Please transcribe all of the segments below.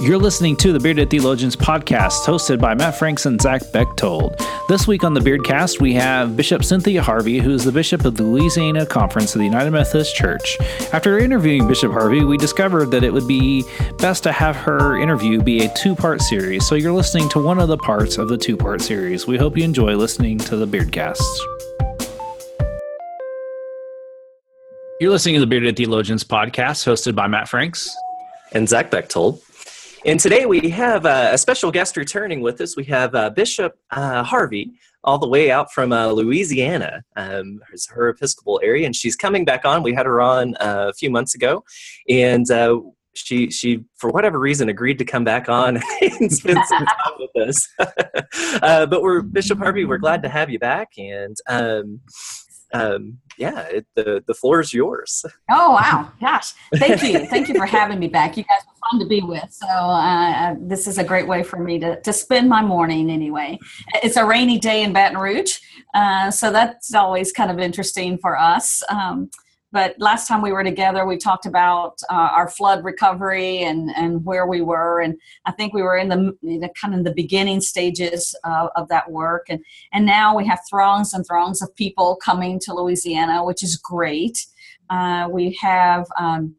You're listening to the Bearded Theologians podcast, hosted by Matt Franks and Zach Bechtold. This week on the Beardcast, we have Bishop Cynthia Harvey, who is the Bishop of the Louisiana Conference of the United Methodist Church. After interviewing Bishop Harvey, we discovered that it would be best to have her interview be a two part series, so you're listening to one of the parts of the two part series. We hope you enjoy listening to the Beardcast. You're listening to the Bearded Theologians podcast, hosted by Matt Franks and Zach Bechtold. And today we have uh, a special guest returning with us. We have uh, Bishop uh, Harvey, all the way out from uh, Louisiana, um, her Episcopal area, and she's coming back on. We had her on uh, a few months ago, and uh, she she for whatever reason agreed to come back on and spend some time with us. but we're Bishop Harvey. We're glad to have you back, and. Um, um, yeah, it, the the floor is yours. Oh wow, gosh, thank you, thank you for having me back. You guys were fun to be with. So uh, uh, this is a great way for me to to spend my morning. Anyway, it's a rainy day in Baton Rouge, uh, so that's always kind of interesting for us. Um, but last time we were together we talked about uh, our flood recovery and and where we were. And i think we were in the, the kind of the beginning stages uh, of that work. And and now we have throngs and throngs of people coming to louisiana which is great. Uh, we have um,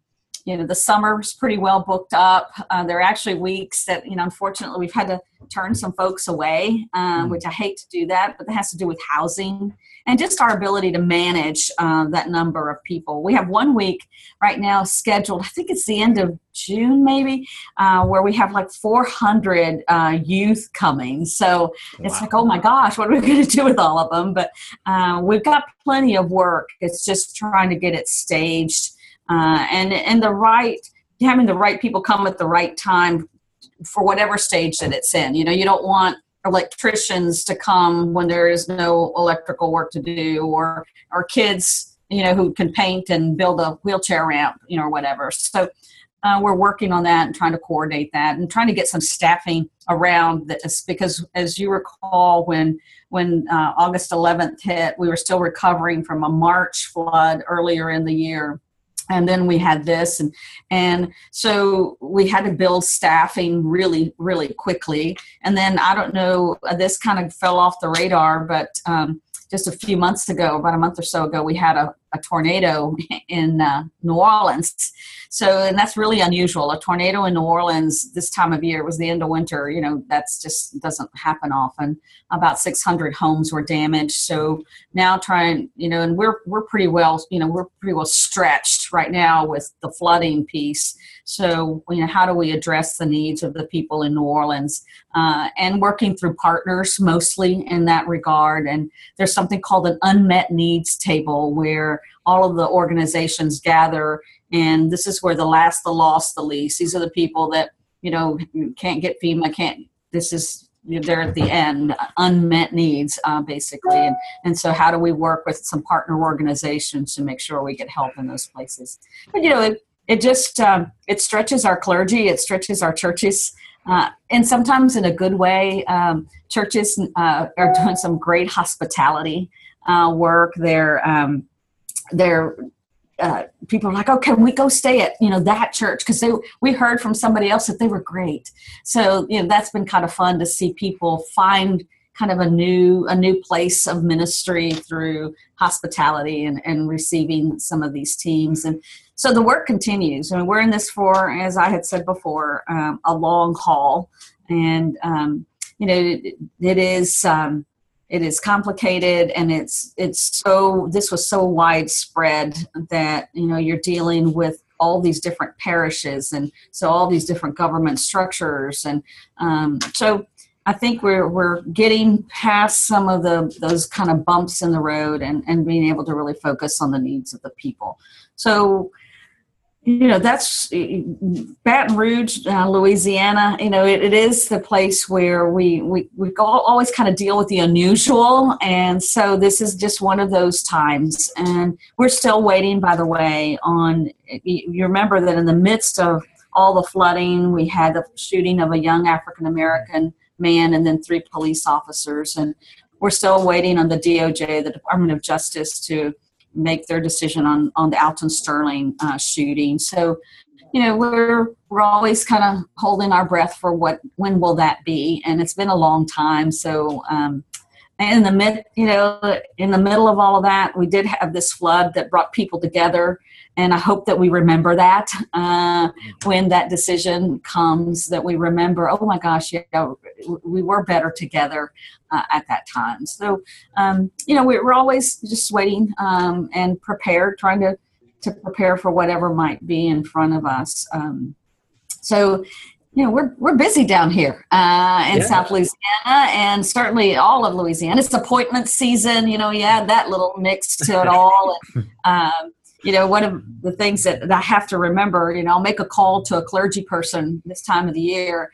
you know the summer's pretty well booked up. Uh, there are actually weeks that you know unfortunately we've had to turn some folks away um, mm. which i hate to do that but that has to do with housing and just our ability to manage uh, that number of people we have one week right now scheduled i think it's the end of june maybe uh, where we have like 400 uh, youth coming so it's wow. like oh my gosh what are we going to do with all of them but uh, we've got plenty of work it's just trying to get it staged uh, and and the right having the right people come at the right time for whatever stage that it's in. You know, you don't want electricians to come when there is no electrical work to do, or or kids, you know, who can paint and build a wheelchair ramp, you know, or whatever. So. Uh, we're working on that and trying to coordinate that and trying to get some staffing around this because as you recall when when uh, august 11th hit we were still recovering from a march flood earlier in the year and then we had this and and so we had to build staffing really really quickly. And then i don't know this kind of fell off the radar but um, just a few months ago, about a month or so ago, we had a, a tornado in uh, New Orleans. So, and that's really unusual. A tornado in New Orleans this time of year was the end of winter. You know, that's just doesn't happen often. About 600 homes were damaged. So now trying, you know, and we're we're pretty well, you know, we're pretty well stretched right now with the flooding piece. So, you know, how do we address the needs of the people in New Orleans? Uh, and working through partners mostly in that regard. And there's something called an unmet needs table where all of the organizations gather, and this is where the last, the lost, the least. These are the people that you know can't get FEMA, can't. This is they're at the end unmet needs uh, basically and, and so how do we work with some partner organizations to make sure we get help in those places but you know it, it just um, it stretches our clergy it stretches our churches uh, and sometimes in a good way. Um, churches uh, are doing some great hospitality uh, work. They're um, they're uh, people are like, oh, can we go stay at you know that church? Because they we heard from somebody else that they were great. So you know that's been kind of fun to see people find kind of a new a new place of ministry through hospitality and, and receiving some of these teams and so the work continues I mean, we're in this for as i had said before um, a long haul and um, you know it, it is um, it is complicated and it's it's so this was so widespread that you know you're dealing with all these different parishes and so all these different government structures and um, so I think we're we're getting past some of the those kind of bumps in the road and and being able to really focus on the needs of the people. So you know that's Baton Rouge, uh, Louisiana. You know it, it is the place where we we we always kind of deal with the unusual, and so this is just one of those times. And we're still waiting, by the way, on. You remember that in the midst of all the flooding, we had the shooting of a young African American man and then three police officers. And we're still waiting on the DOJ, the Department of Justice, to make their decision on, on the Alton Sterling uh, shooting. So, you know, we're we're always kind of holding our breath for what when will that be, and it's been a long time. So um, in the mid, you know, in the middle of all of that, we did have this flood that brought people together, and I hope that we remember that uh, when that decision comes. That we remember, oh my gosh, yeah, we were better together uh, at that time. So, um, you know, we're always just waiting um, and prepared, trying to to prepare for whatever might be in front of us. Um, so you know, we're we're busy down here uh, in yeah. South Louisiana, and certainly all of Louisiana. It's appointment season. You know, you add that little mix to it all. And, um, you know, one of the things that, that I have to remember, you know, I'll make a call to a clergy person this time of the year,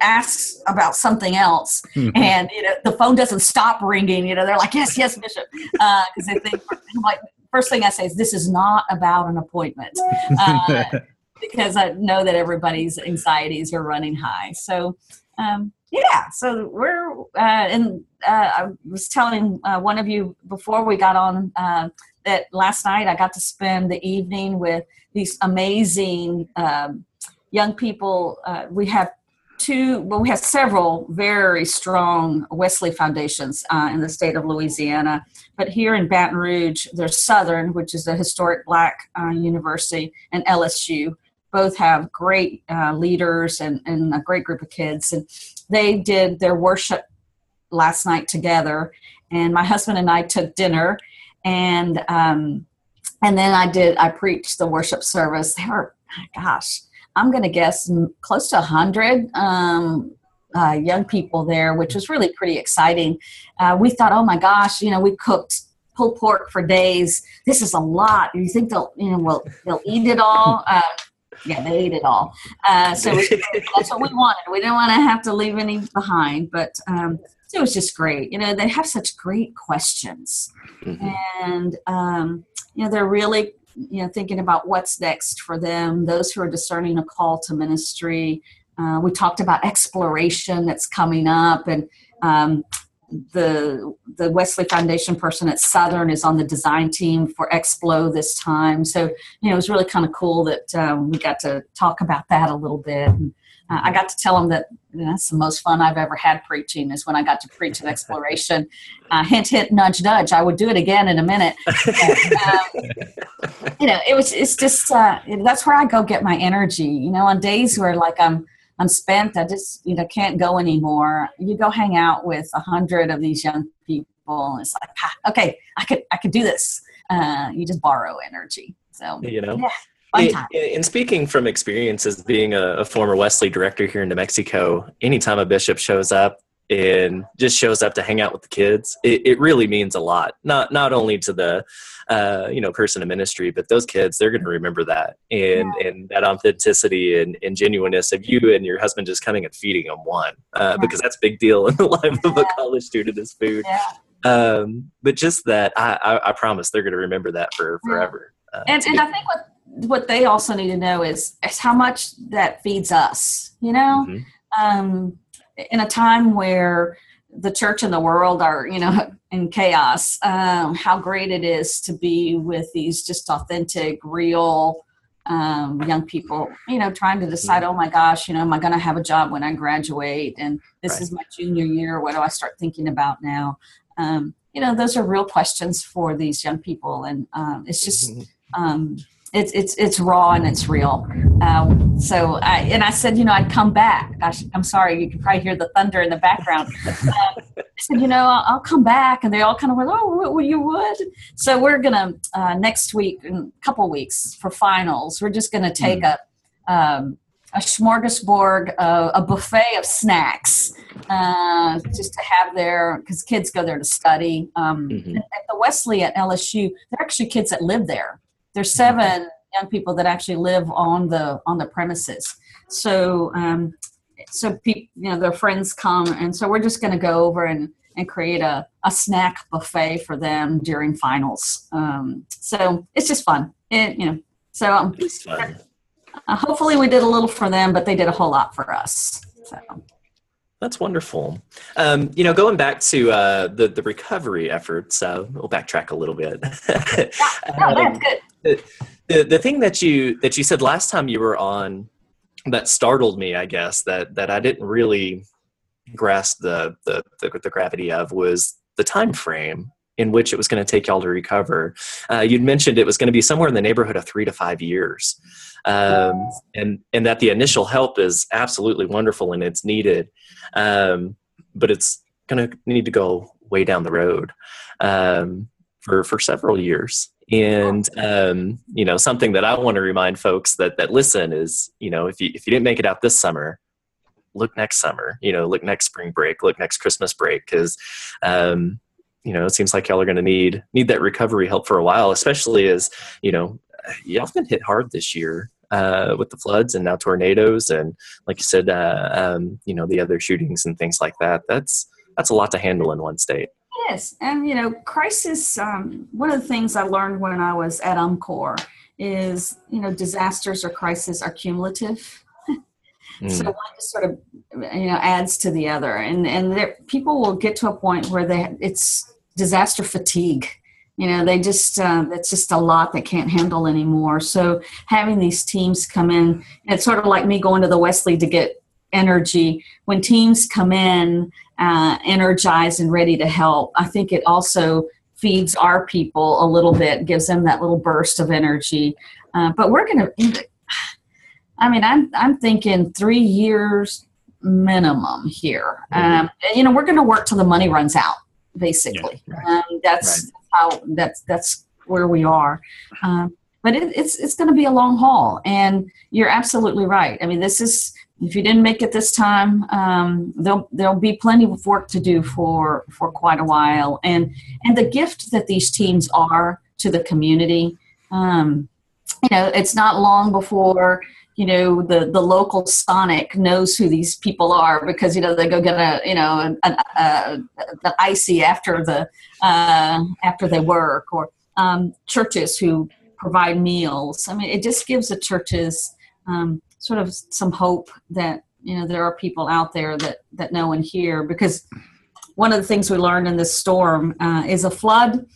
asks about something else, mm-hmm. and you know, the phone doesn't stop ringing. You know, they're like, "Yes, yes, Bishop," because uh, they think like first thing I say is, "This is not about an appointment." Uh, because I know that everybody's anxieties are running high. So, um, yeah, so we're, uh, and uh, I was telling uh, one of you before we got on uh, that last night I got to spend the evening with these amazing um, young people. Uh, we have two, well, we have several very strong Wesley foundations uh, in the state of Louisiana. But here in Baton Rouge, there's Southern, which is a historic black university, and LSU both have great uh, leaders and, and a great group of kids. And they did their worship last night together. And my husband and I took dinner. And um, and then I did, I preached the worship service. There were, gosh, I'm going to guess close to 100 um, uh, young people there, which was really pretty exciting. Uh, we thought, oh my gosh, you know, we cooked pulled pork for days. This is a lot. You think they'll, you know, will they'll eat it all? Uh, yeah, they ate it all. Uh, so that's what we wanted. We didn't want to have to leave any behind, but um, it was just great. You know, they have such great questions, mm-hmm. and um, you know, they're really you know thinking about what's next for them. Those who are discerning a call to ministry. Uh, we talked about exploration that's coming up, and um, the the Wesley Foundation person at Southern is on the design team for Explo this time. So you know it was really kind of cool that um, we got to talk about that a little bit. And, uh, I got to tell them that you know, that's the most fun I've ever had preaching is when I got to preach at Exploration. Uh, hint, hint, nudge, nudge. I would do it again in a minute. um, you know, it was. It's just uh, that's where I go get my energy. You know, on days where like I'm I'm spent. I just you know can't go anymore. You go hang out with a hundred of these young people, and it's like, ah, okay, I could I could do this. Uh, you just borrow energy. So you know. Yeah. In, speaking from experience as being a, a, former Wesley director here in New Mexico, anytime a bishop shows up and just shows up to hang out with the kids, it, it really means a lot. Not not only to the uh, you know person in ministry, but those kids they're going to remember that and yeah. and that authenticity and, and genuineness of you and your husband just coming and feeding them one uh, because that's a big deal in the life of a college student is food. Yeah. Um, but just that, I, I, I promise they're going to remember that for forever. Uh, and and I think what what they also need to know is is how much that feeds us. You know. Mm-hmm. Um, in a time where the church and the world are you know in chaos um, how great it is to be with these just authentic real um, young people you know trying to decide oh my gosh you know am i going to have a job when i graduate and this right. is my junior year what do i start thinking about now um, you know those are real questions for these young people and um, it's just mm-hmm. um, it's it's it's raw and it's real. Um, so I and I said, you know, I'd come back. Gosh, I'm sorry, you can probably hear the thunder in the background. Um, I said, you know, I'll, I'll, come back, and they all kind of went, oh, well, you would. So we're gonna uh, next week, in a couple weeks for finals, we're just gonna take mm. a um, a smorgasbord, uh, a buffet of snacks, uh, just to have there because kids go there to study. Um, mm-hmm. At the Wesley at LSU, there are actually kids that live there there's seven young people that actually live on the on the premises. So um, so people, you know, their friends come, and so we're just going to go over and and create a, a snack buffet for them during finals. Um, so it's just fun. It, you know, so um, uh, hopefully we did a little for them, but they did a whole lot for us. So. That's wonderful. Um, you know, going back to uh, the the recovery efforts, uh, we'll backtrack a little bit. yeah, no, that's um, good. The the thing that you that you said last time you were on that startled me, I guess that that I didn't really grasp the the the, the gravity of was the time frame in which it was going to take y'all to recover. Uh, you'd mentioned it was going to be somewhere in the neighborhood of three to five years, um, and and that the initial help is absolutely wonderful and it's needed, um, but it's going to need to go way down the road um, for for several years. And um, you know, something that I want to remind folks that that listen is, you know, if you if you didn't make it out this summer, look next summer. You know, look next spring break, look next Christmas break, because um, you know it seems like y'all are going to need need that recovery help for a while, especially as you know y'all been hit hard this year uh, with the floods and now tornadoes and like you said, uh, um, you know the other shootings and things like that. That's that's a lot to handle in one state. Yes, and you know, crisis. Um, one of the things I learned when I was at UMCOR is you know disasters or crises are cumulative. mm. So one just sort of you know adds to the other, and and there, people will get to a point where they it's disaster fatigue. You know, they just uh, that's just a lot they can't handle anymore. So having these teams come in, it's sort of like me going to the Wesley to get energy. When teams come in uh, energized and ready to help, I think it also feeds our people a little bit, gives them that little burst of energy. Uh, but we're going to, I mean, I'm, I'm thinking three years minimum here. Mm-hmm. Um, you know, we're going to work till the money runs out, basically. Yeah, right. um, that's right. how, that's, that's where we are. Um, but it, it's, it's going to be a long haul. And you're absolutely right. I mean, this is, if you didn't make it this time, um, there'll there'll be plenty of work to do for for quite a while. And and the gift that these teams are to the community, um, you know, it's not long before you know the the local Sonic knows who these people are because you know they go get a you know an, icy after the uh, after they work or um, churches who provide meals. I mean, it just gives the churches. Um, sort of some hope that you know there are people out there that that know and hear because one of the things we learned in this storm uh, is a flood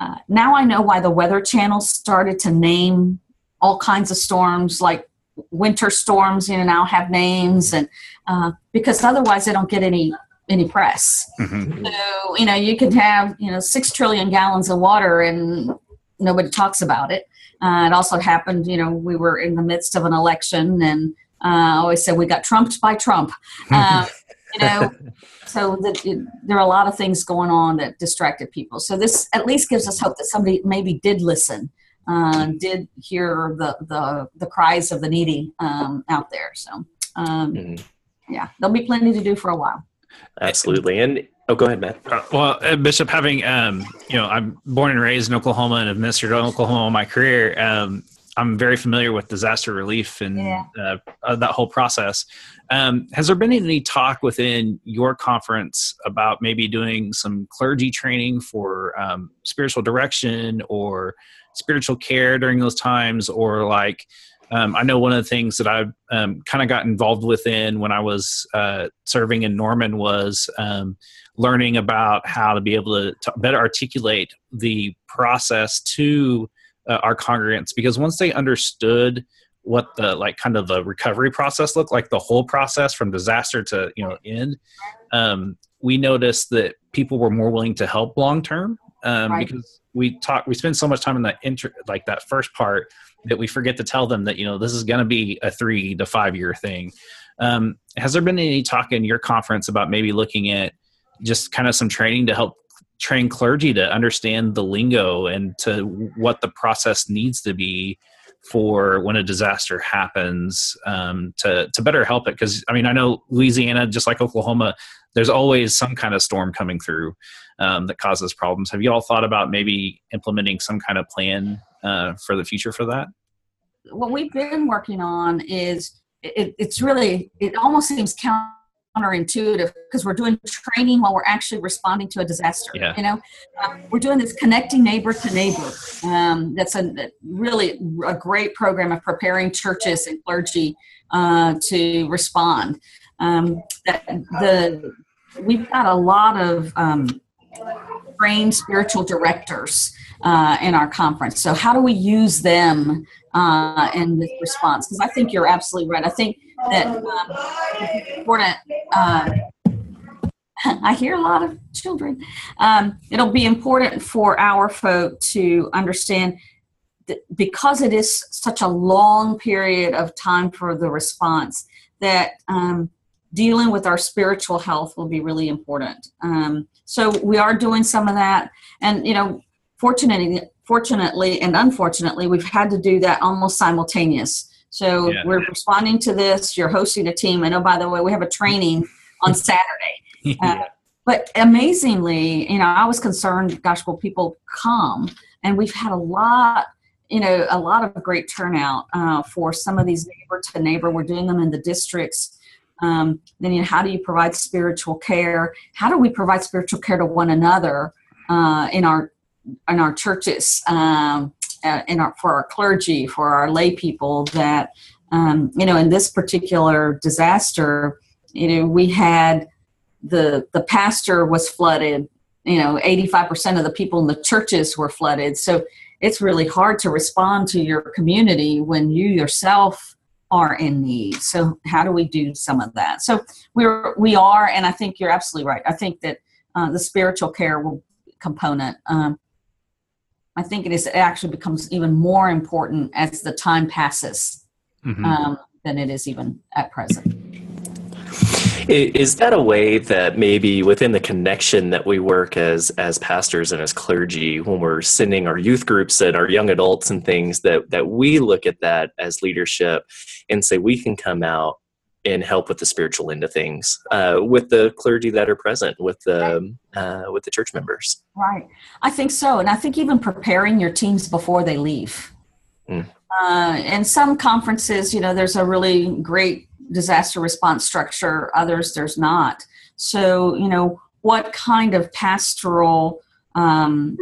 uh, now i know why the weather channel started to name all kinds of storms like winter storms you know now have names and uh, because otherwise they don't get any any press mm-hmm. so you know you could have you know six trillion gallons of water and nobody talks about it uh, it also happened, you know, we were in the midst of an election, and uh, I always said we got trumped by Trump. Uh, you know, so that it, there are a lot of things going on that distracted people. So this at least gives us hope that somebody maybe did listen, uh, did hear the, the the cries of the needy um, out there. So um, mm-hmm. yeah, there'll be plenty to do for a while. Absolutely, and Oh, go ahead, Matt. Uh, well, uh, Bishop, having um, you know, I'm born and raised in Oklahoma and have ministered in Oklahoma all my career. Um, I'm very familiar with disaster relief and yeah. uh, uh, that whole process. Um, has there been any talk within your conference about maybe doing some clergy training for um, spiritual direction or spiritual care during those times, or like? Um, I know one of the things that I um, kind of got involved within when I was uh, serving in Norman was um, learning about how to be able to, to better articulate the process to uh, our congregants because once they understood what the like kind of the recovery process looked like the whole process from disaster to you know end um, we noticed that people were more willing to help long term um, right. because we talk we spend so much time in that inter like that first part that we forget to tell them that you know this is going to be a three to five year thing um, has there been any talk in your conference about maybe looking at just kind of some training to help train clergy to understand the lingo and to what the process needs to be for when a disaster happens um, to to better help it because I mean I know Louisiana just like Oklahoma there's always some kind of storm coming through um, that causes problems. Have you all thought about maybe implementing some kind of plan uh, for the future for that? What we've been working on is it, it's really it almost seems counterintuitive because we're doing training while we're actually responding to a disaster. Yeah. You know, uh, we're doing this connecting neighbor to neighbor. Um, that's a really a great program of preparing churches and clergy uh, to respond. Um, that the we've got a lot of um, trained spiritual directors uh, in our conference. So, how do we use them uh, in this response? Because I think you're absolutely right. I think that um, it's important. Uh, I hear a lot of children. Um, it'll be important for our folk to understand that because it is such a long period of time for the response that um, dealing with our spiritual health will be really important. Um, so we are doing some of that, and you know, fortunately, fortunately and unfortunately, we've had to do that almost simultaneous. So yeah. we're responding to this. You're hosting a team, and oh, by the way, we have a training on Saturday. yeah. uh, but amazingly, you know, I was concerned. Gosh, will people come? And we've had a lot you know a lot of great turnout uh, for some of these neighbor to neighbor we're doing them in the districts um, then you know how do you provide spiritual care? How do we provide spiritual care to one another uh, in our in our churches um, uh, in our for our clergy for our lay people that um, you know in this particular disaster you know we had the the pastor was flooded. You know 85% of the people in the churches were flooded. So it's really hard to respond to your community when you yourself are in need. So how do we do some of that? So we're we are, and I think you're absolutely right. I think that uh, the spiritual care will component. Um, I think it is it actually becomes even more important as the time passes mm-hmm. um, than it is even at present. Is that a way that maybe within the connection that we work as as pastors and as clergy, when we're sending our youth groups and our young adults and things, that that we look at that as leadership and say we can come out and help with the spiritual end of things uh, with the clergy that are present with the uh, with the church members. Right, I think so, and I think even preparing your teams before they leave. Mm. Uh, in some conferences, you know, there's a really great disaster response structure, others there's not. So, you know, what kind of pastoral um,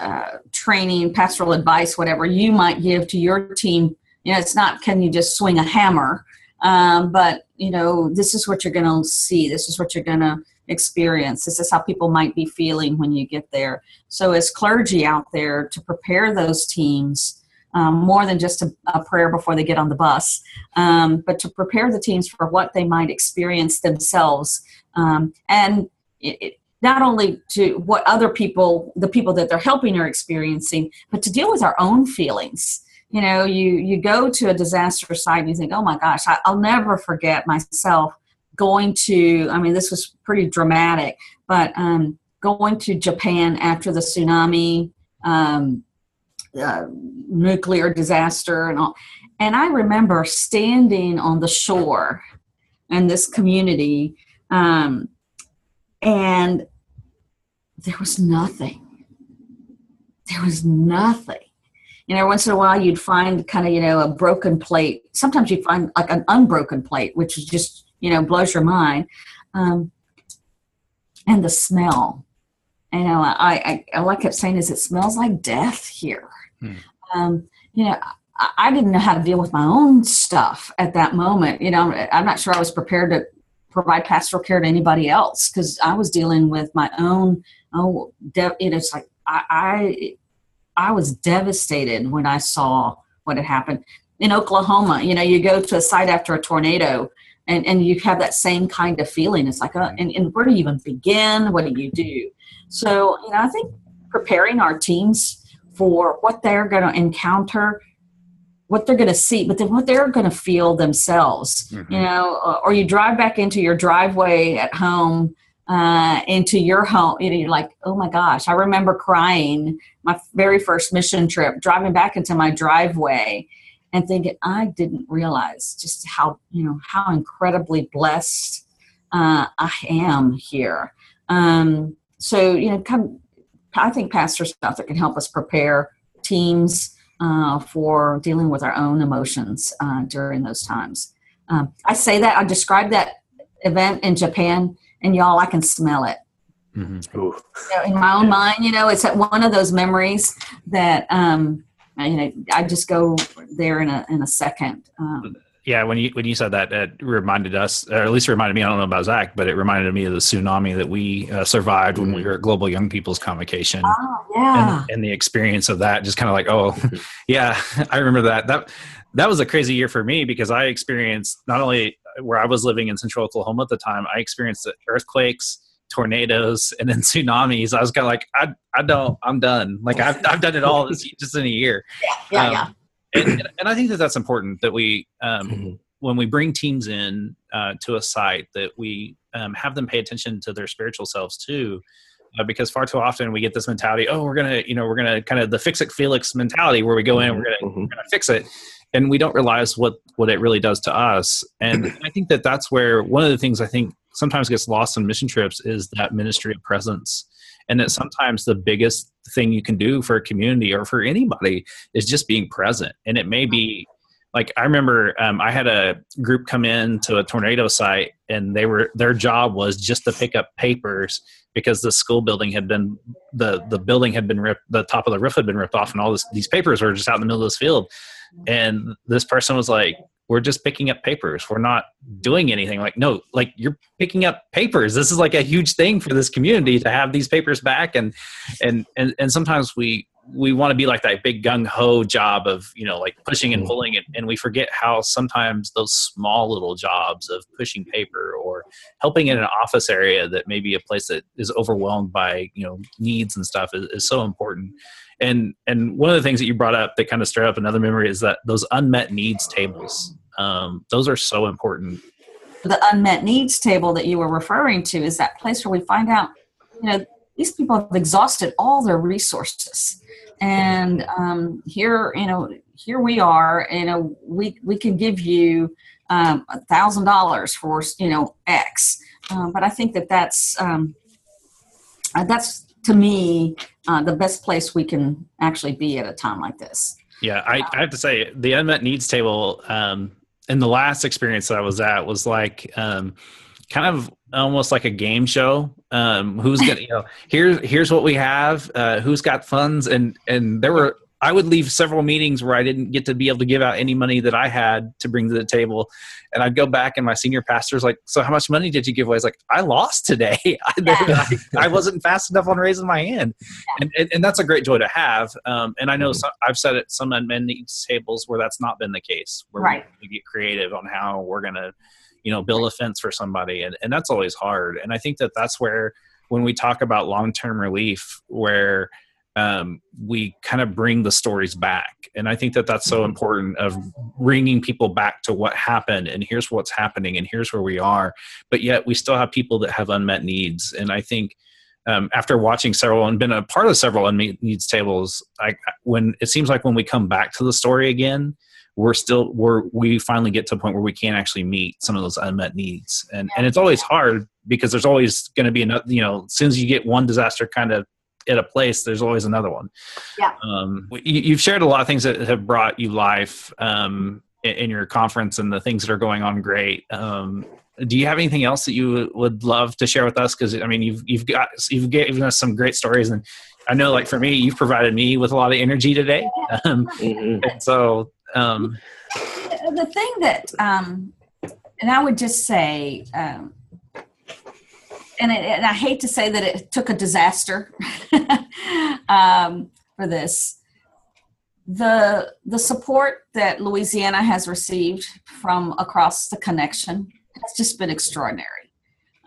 uh, training, pastoral advice, whatever you might give to your team, you know, it's not can you just swing a hammer, um, but, you know, this is what you're going to see, this is what you're going to experience, this is how people might be feeling when you get there. So, as clergy out there, to prepare those teams um, more than just a, a, prayer before they get on the bus, um, but to prepare the teams for what they might experience themselves. Um, and it, it, not only to what other people, the people that they're helping are experiencing, but to deal with our own feelings. You know, you, you go to a disaster site and you think, oh my gosh, I, I'll never forget myself going to, I mean, this was pretty dramatic, but um, going to Japan after the tsunami, um, uh, nuclear disaster and all. And I remember standing on the shore in this community, um, and there was nothing. There was nothing. You know, once in a while you'd find kind of, you know, a broken plate. Sometimes you find like an unbroken plate, which is just, you know, blows your mind. Um, and the smell. You know, I, I, all I kept saying is it smells like death here. Hmm. Um, you know, I, I didn't know how to deal with my own stuff at that moment. You know, I'm not sure I was prepared to provide pastoral care to anybody else because I was dealing with my own. Oh, de- it's like I, I, I was devastated when I saw what had happened in Oklahoma. You know, you go to a site after a tornado, and and you have that same kind of feeling. It's like, uh, and, and where do you even begin? What do you do? So, you know, I think preparing our teams for what they're going to encounter what they're going to see but then what they're going to feel themselves mm-hmm. you know or you drive back into your driveway at home uh, into your home you know you're like oh my gosh i remember crying my very first mission trip driving back into my driveway and thinking i didn't realize just how you know how incredibly blessed uh, i am here um, so you know come I think pastor stuff that can help us prepare teams uh, for dealing with our own emotions uh, during those times. Um, I say that I described that event in Japan, and y'all, I can smell it. Mm-hmm. You know, in my own mind, you know, it's one of those memories that um, you know I just go there in a in a second. Um, yeah, when you when you said that, it reminded us, or at least reminded me. I don't know about Zach, but it reminded me of the tsunami that we uh, survived when we were at Global Young People's Convocation. Oh, yeah. And, and the experience of that, just kind of like, oh, yeah, I remember that. That that was a crazy year for me because I experienced not only where I was living in Central Oklahoma at the time, I experienced earthquakes, tornadoes, and then tsunamis. I was kind of like, I I don't, I'm done. Like I've I've done it all just in a year. Yeah, yeah, Um, yeah. And, and I think that that's important that we, um, Mhm. when we bring teams in uh, to a site, that we um, have them pay attention to their spiritual selves too, uh, because far too often we get this mentality, oh, we're gonna, you know, we're gonna kind of the fix it Felix mentality where we go in, we're gonna, Mhm. we're gonna fix it, and we don't realize what what it really does to us. And I think that that's where one of the things I think sometimes gets lost on mission trips is that ministry of presence. And that sometimes the biggest thing you can do for a community or for anybody is just being present. And it may be like I remember um, I had a group come in to a tornado site, and they were their job was just to pick up papers because the school building had been the the building had been ripped, the top of the roof had been ripped off, and all this, these papers were just out in the middle of this field. And this person was like, "We're just picking up papers. We're not doing anything." Like, no, like you're picking up papers. This is like a huge thing for this community to have these papers back, and and and and sometimes we we want to be like that big gung ho job of you know like pushing and mm. pulling it, and we forget how sometimes those small little jobs of pushing paper or helping in an office area that may be a place that is overwhelmed by you know needs and stuff is, is so important. And and one of the things that you brought up that kind of stirred up another memory is that those unmet needs tables. Um, those are so important. the unmet needs table that you were referring to is that place where we find out, you know, these people have exhausted all their resources, and um, here, you know, here we are. You know, we we can give you um, a thousand dollars for you know X, um, but I think that that's um, uh, that's to me uh, the best place we can actually be at a time like this. Yeah, I, I have to say the unmet needs table um, in the last experience that I was at was like um, kind of almost like a game show. Um, who's gonna you know here's here's what we have. Uh, who's got funds and and there were I would leave several meetings where I didn't get to be able to give out any money that I had to bring to the table. And I'd go back and my senior pastor's like, so how much money did you give away? I was like, I lost today. I, I wasn't fast enough on raising my hand. And, and, and that's a great joy to have. Um, and I know some, I've said it some unmet needs tables where that's not been the case, where Right. we, we get creative on how we're going to, you know, build a fence for somebody. And, and that's always hard. And I think that that's where, when we talk about long-term relief, where um, we kind of bring the stories back. And I think that that's so important of bringing people back to what happened and here's what's happening and here's where we are. But yet we still have people that have unmet needs. And I think um, after watching several and been a part of several unmet needs tables, I, when it seems like when we come back to the story again, we're still we're we finally get to a point where we can't actually meet some of those unmet needs and and it's always hard because there's always going to be another you know as soon as you get one disaster kind of at a place there's always another one. Yeah. um you, you've shared a lot of things that have brought you life um in, in your conference and the things that are going on great. Um do you have anything else that you would love to share with us? Because i mean you've you've got you've given us some great stories and i know like for me you've provided me with a lot of energy today. Um, Mhm. and so um the thing that um and i would just say um and, it, and i hate to say that it took a disaster um, for this. The the support that louisiana has received from across the connection has just been extraordinary.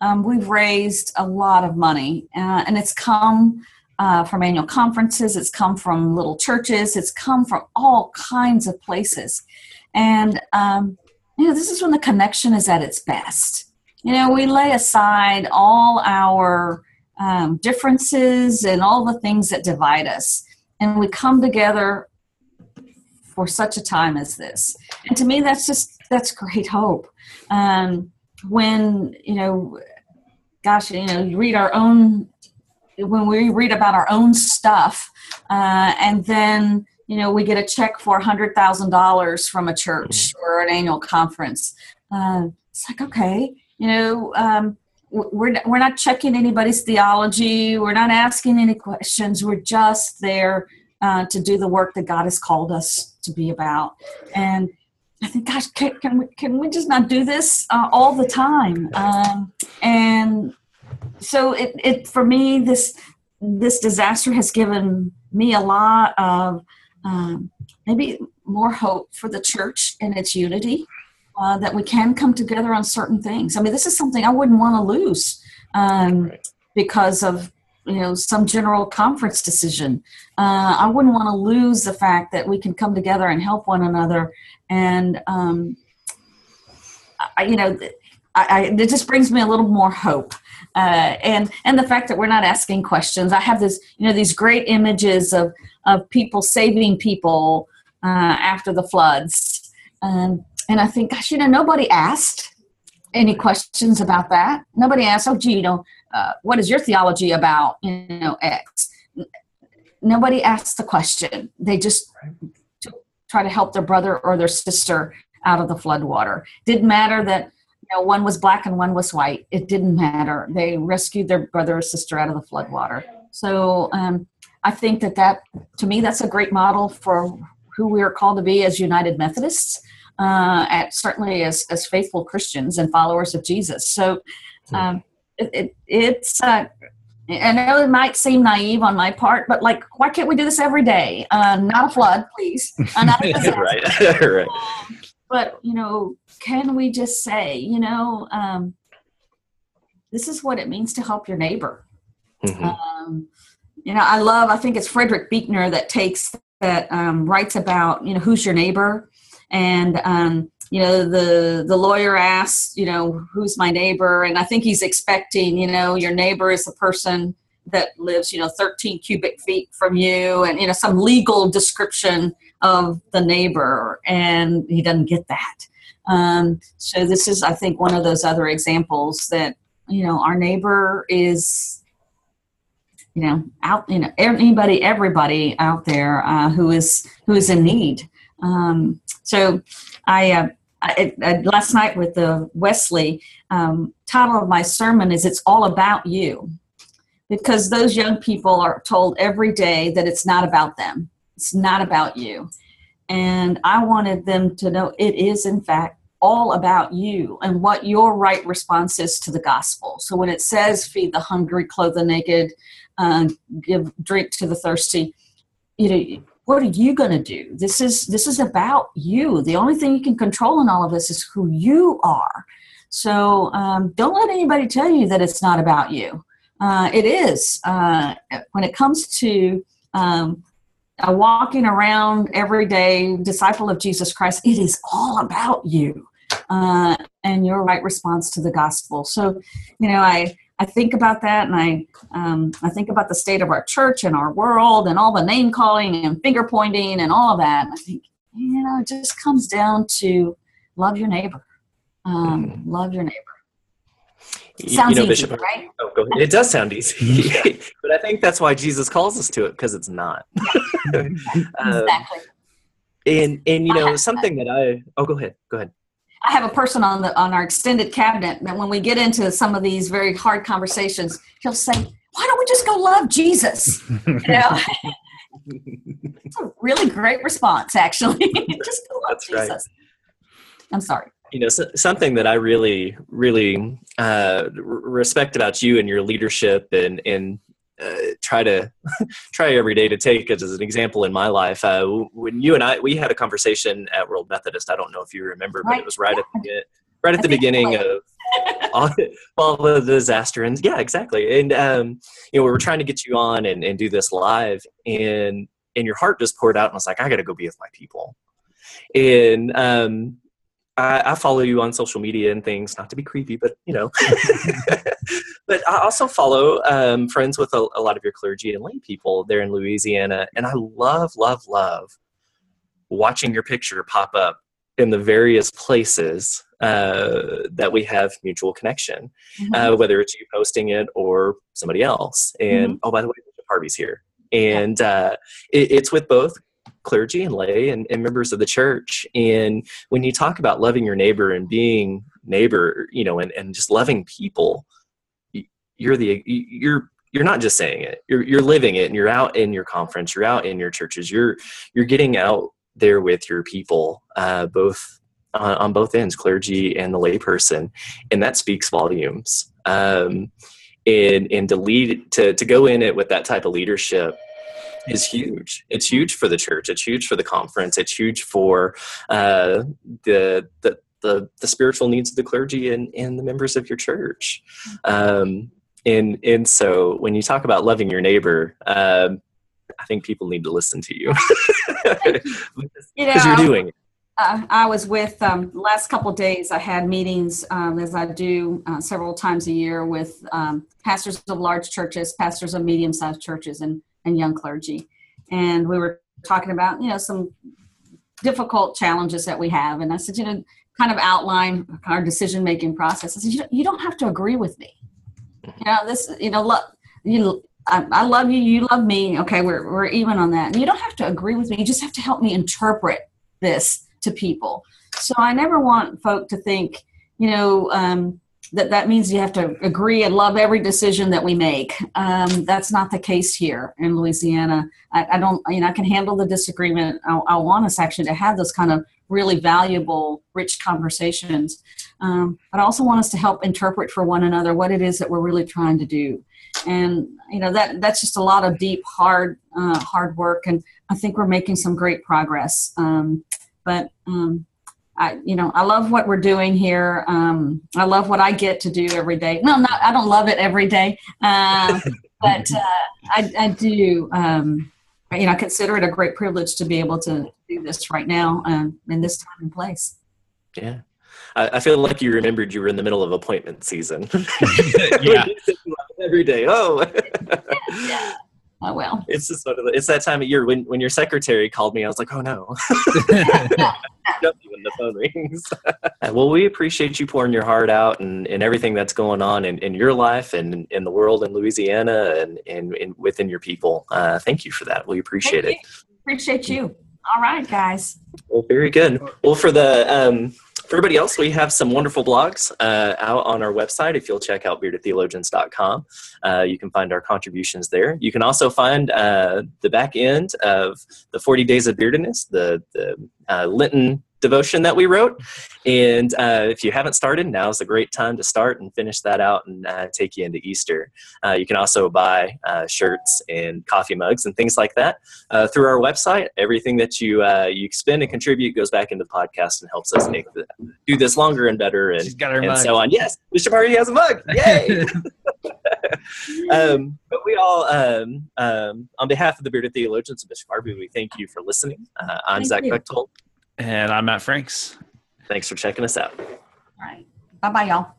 Um, we've raised a lot of money uh, and it's come uh, from annual conferences it's come from little churches it's come from all kinds of places. And um, you know this is when the connection is at its best you know we lay aside all our um, differences and all the things that divide us and we come together for such a time as this. And to me that's just that's great hope. Um, when you know gosh you know you read our own when we read about our own stuff uh, and then you know we get a check for $100000 from a church or an annual conference uh, it's like okay you know um, we're, we're not checking anybody's theology we're not asking any questions we're just there uh, to do the work that god has called us to be about and I think, gosh, can, can, we, can we just not do this uh, all the time? Um, and so it, it, for me, this, this disaster has given me a lot of um, maybe more hope for the church and its unity. Uh, that we can come together on certain things. I mean, this is something I wouldn't want to lose um, right. because of you know some general conference decision. Uh, I wouldn't want to lose the fact that we can come together and help one another. And um, I, you know, I, I, it just brings me a little more hope. Uh, and and the fact that we're not asking questions. I have this, you know, these great images of of people saving people uh, after the floods, um, and I think, gosh, you know, nobody asked any questions about that. Nobody asked, oh, gee, you know, uh, what is your theology about, you know, X? Nobody asked the question. They just try to help their brother or their sister out of the floodwater. Didn't matter that you know one was black and one was white. It didn't matter. They rescued their brother or sister out of the floodwater. So um, I think that that to me that's a great model for who we are called to be as United Methodists uh, at certainly as, as faithful Christians and followers of Jesus. So hmm. um, it, it, it's, uh, I know it might seem naive on my part, but like, why can't we do this every day? Uh, not a flood, please. Uh, not right, right. Um, but you know, can we just say, you know, um, this is what it means to help your neighbor. Mm-hmm. Um, you know, I love. I think it's Frederick Buechner that takes that um, writes about you know who's your neighbor, and um, you know the the lawyer asks you know who's my neighbor? And i think he's expecting you know your neighbor is the person that lives you know 13 cubic feet from you and you know some legal description of the neighbor. And he doesn't get that. Um, so this is i think one of those other examples that you know our neighbor is you know out you know anybody everybody out there uh, who is who is in need um, so I, uh, I, I, last night with the Wesley um, title of my sermon is "It's All About You," because those young people are told every day that it's not about them. It's not about you, and I wanted them to know it is in fact all about you and what your right response is to the gospel. So when it says "feed the hungry, clothe the naked, uh, give drink to the thirsty," you know what are you going to do? This is this is about you. The only thing you can control in all of this is who you are. So um, don't let anybody tell you that it's not about you. Uh, it is uh, when it comes to um, walking around every day disciple of jesus christ it is all about you uh, and your right response to the gospel. So you know i I think about that and I, um, I think about the state of our church and our world and all the name calling and finger pointing and all of that. And I think, you know, it just comes down to love your neighbor. Um, mm. Love your neighbor. Sounds you know, easy, Bishop, right? Oh, go ahead. It does sound easy, but I think that's why Jesus calls us to it because it's not. um, exactly. And and you know something that I oh go ahead go ahead. I have a person on the on our extended cabinet that when we get into some of these very hard conversations, he'll say, "Why don't we just go love Jesus?" You know, it's a really great response, actually. just go love That's Jesus. Right. I'm sorry. You know, so, something that I really, really uh, respect about you and your leadership and and uh, try to try every day to take it as an example in my life. Uh, when you and I we had a conversation at World Methodist, I don't know if you remember, but it was right at the right at the beginning of all, all, the disaster and yeah, exactly. And um, you know, we were trying to get you on and, and do this live, and and your heart just poured out, and I was like, I got to go be with my people. And um, I, I, follow you on social media and things, not to be creepy, but you know. but I also follow um, friends with a, a, lot of your clergy and lay people there in Louisiana, and I love, love, love watching your picture pop up in the various places uh, that we have mutual connection, mm-hmm. uh, whether it's you posting it or somebody else. And mm-hmm. oh, by the way, Harvey's here, and uh, it, it's with both clergy and lay and, and, members of the church. And when you talk about loving your neighbor and being neighbor, you know, and, and just loving people, you're the you're you're not just saying it. You're you're living it and you're out in your conference, you're out in your churches, you're you're getting out there with your people, uh, both on, both ends, clergy and the layperson, and that speaks volumes. Um, and and to lead to to go in it with that type of leadership is huge. It's huge for the church. It's huge for the conference. It's huge for uh, the the the, the spiritual needs of the clergy and, and the members of your church. Um, and and so when you talk about loving your neighbor, um, I think people need to listen to you because you know, you're doing it. Uh, I was with um, last couple days. I had meetings um, as I do uh, several times a year with um, pastors of large churches, pastors of medium-sized churches, and and young clergy, and we were talking about you know some difficult challenges that we have. And I said, you know, kind of outline our decision making process. I said, you don't, you don't have to agree with me. You know, this, you know, look, you I, I, love you, you love me. Okay, we're, we're even on that. And you don't have to agree with me. You just have to help me interpret this to people. So I never want folk to think, you know, um, that that means you have to agree and love every decision that we make. Um, that's not the case here in Louisiana. I, I, don't, you know, I can handle the disagreement. I, I, want us actually to have those kind of really valuable, rich conversations. Um, but I also want us to help interpret for one another what it is that we're really trying to do and you know that that's just a lot of deep hard uh, hard work and i think we're making some great progress um, but um, I, you know, I love what we're doing here. Um, I love what I get to do every day. No, not, I don't love it every day, uh, but uh, I, I, do. Um, you know, I consider it a great privilege to be able to do this right now um, in this time and place. Yeah, I, feel like you remembered you were in the middle of appointment season. yeah. Every day. Oh. yeah. Oh well. It's just sort of it's that time of year when when your secretary called me, I was like, oh no. when the phone rings. well, we appreciate you pouring your heart out and, and everything that's going on in, in your life and in the world in Louisiana and, and, and within your people. Uh, thank you for that. We appreciate thank it. You. Appreciate you. All right, guys. Well, very good. Well, for the um, for everybody else, we have some wonderful blogs uh, out on our website. If you'll check out beardedtheologians.com, uh, you can find our contributions there. You can also find uh, the back end of the 40 Days of Beardedness, the, the uh, Lenten devotion that we wrote. And uh, if you haven't started, now is a great time to start and finish that out and uh, take you into Easter. Uh, you can also buy uh, shirts and coffee mugs and things like that uh, through our website. Everything that you uh, you spend and contribute goes back into the podcast and helps us make the, do this longer and better and, and so on. Yes, Bishop Harvey has a mug. Yay! um, but we all, um, um, on behalf of the Bearded Theologians and Bishop Harvey, we thank you for listening. I'm thank Zach Bechtold. And I'm Matt Franks. Thanks for checking us out. All right. Bye bye, y'all.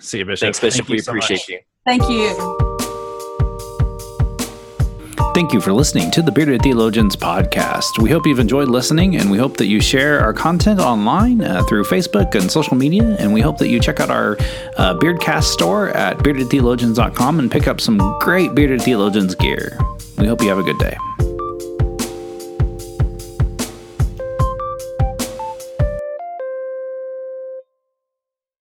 See you, Bishop. Thanks, Bishop. Thank we so appreciate much. you. Thank you. Thank you for listening to the Bearded Theologians podcast. We hope you've enjoyed listening, and we hope that you share our content online uh, through Facebook and social media. And we hope that you check out our uh, Beardcast store at beardedtheologians.com and pick up some great Bearded Theologians gear. We hope you have a good day.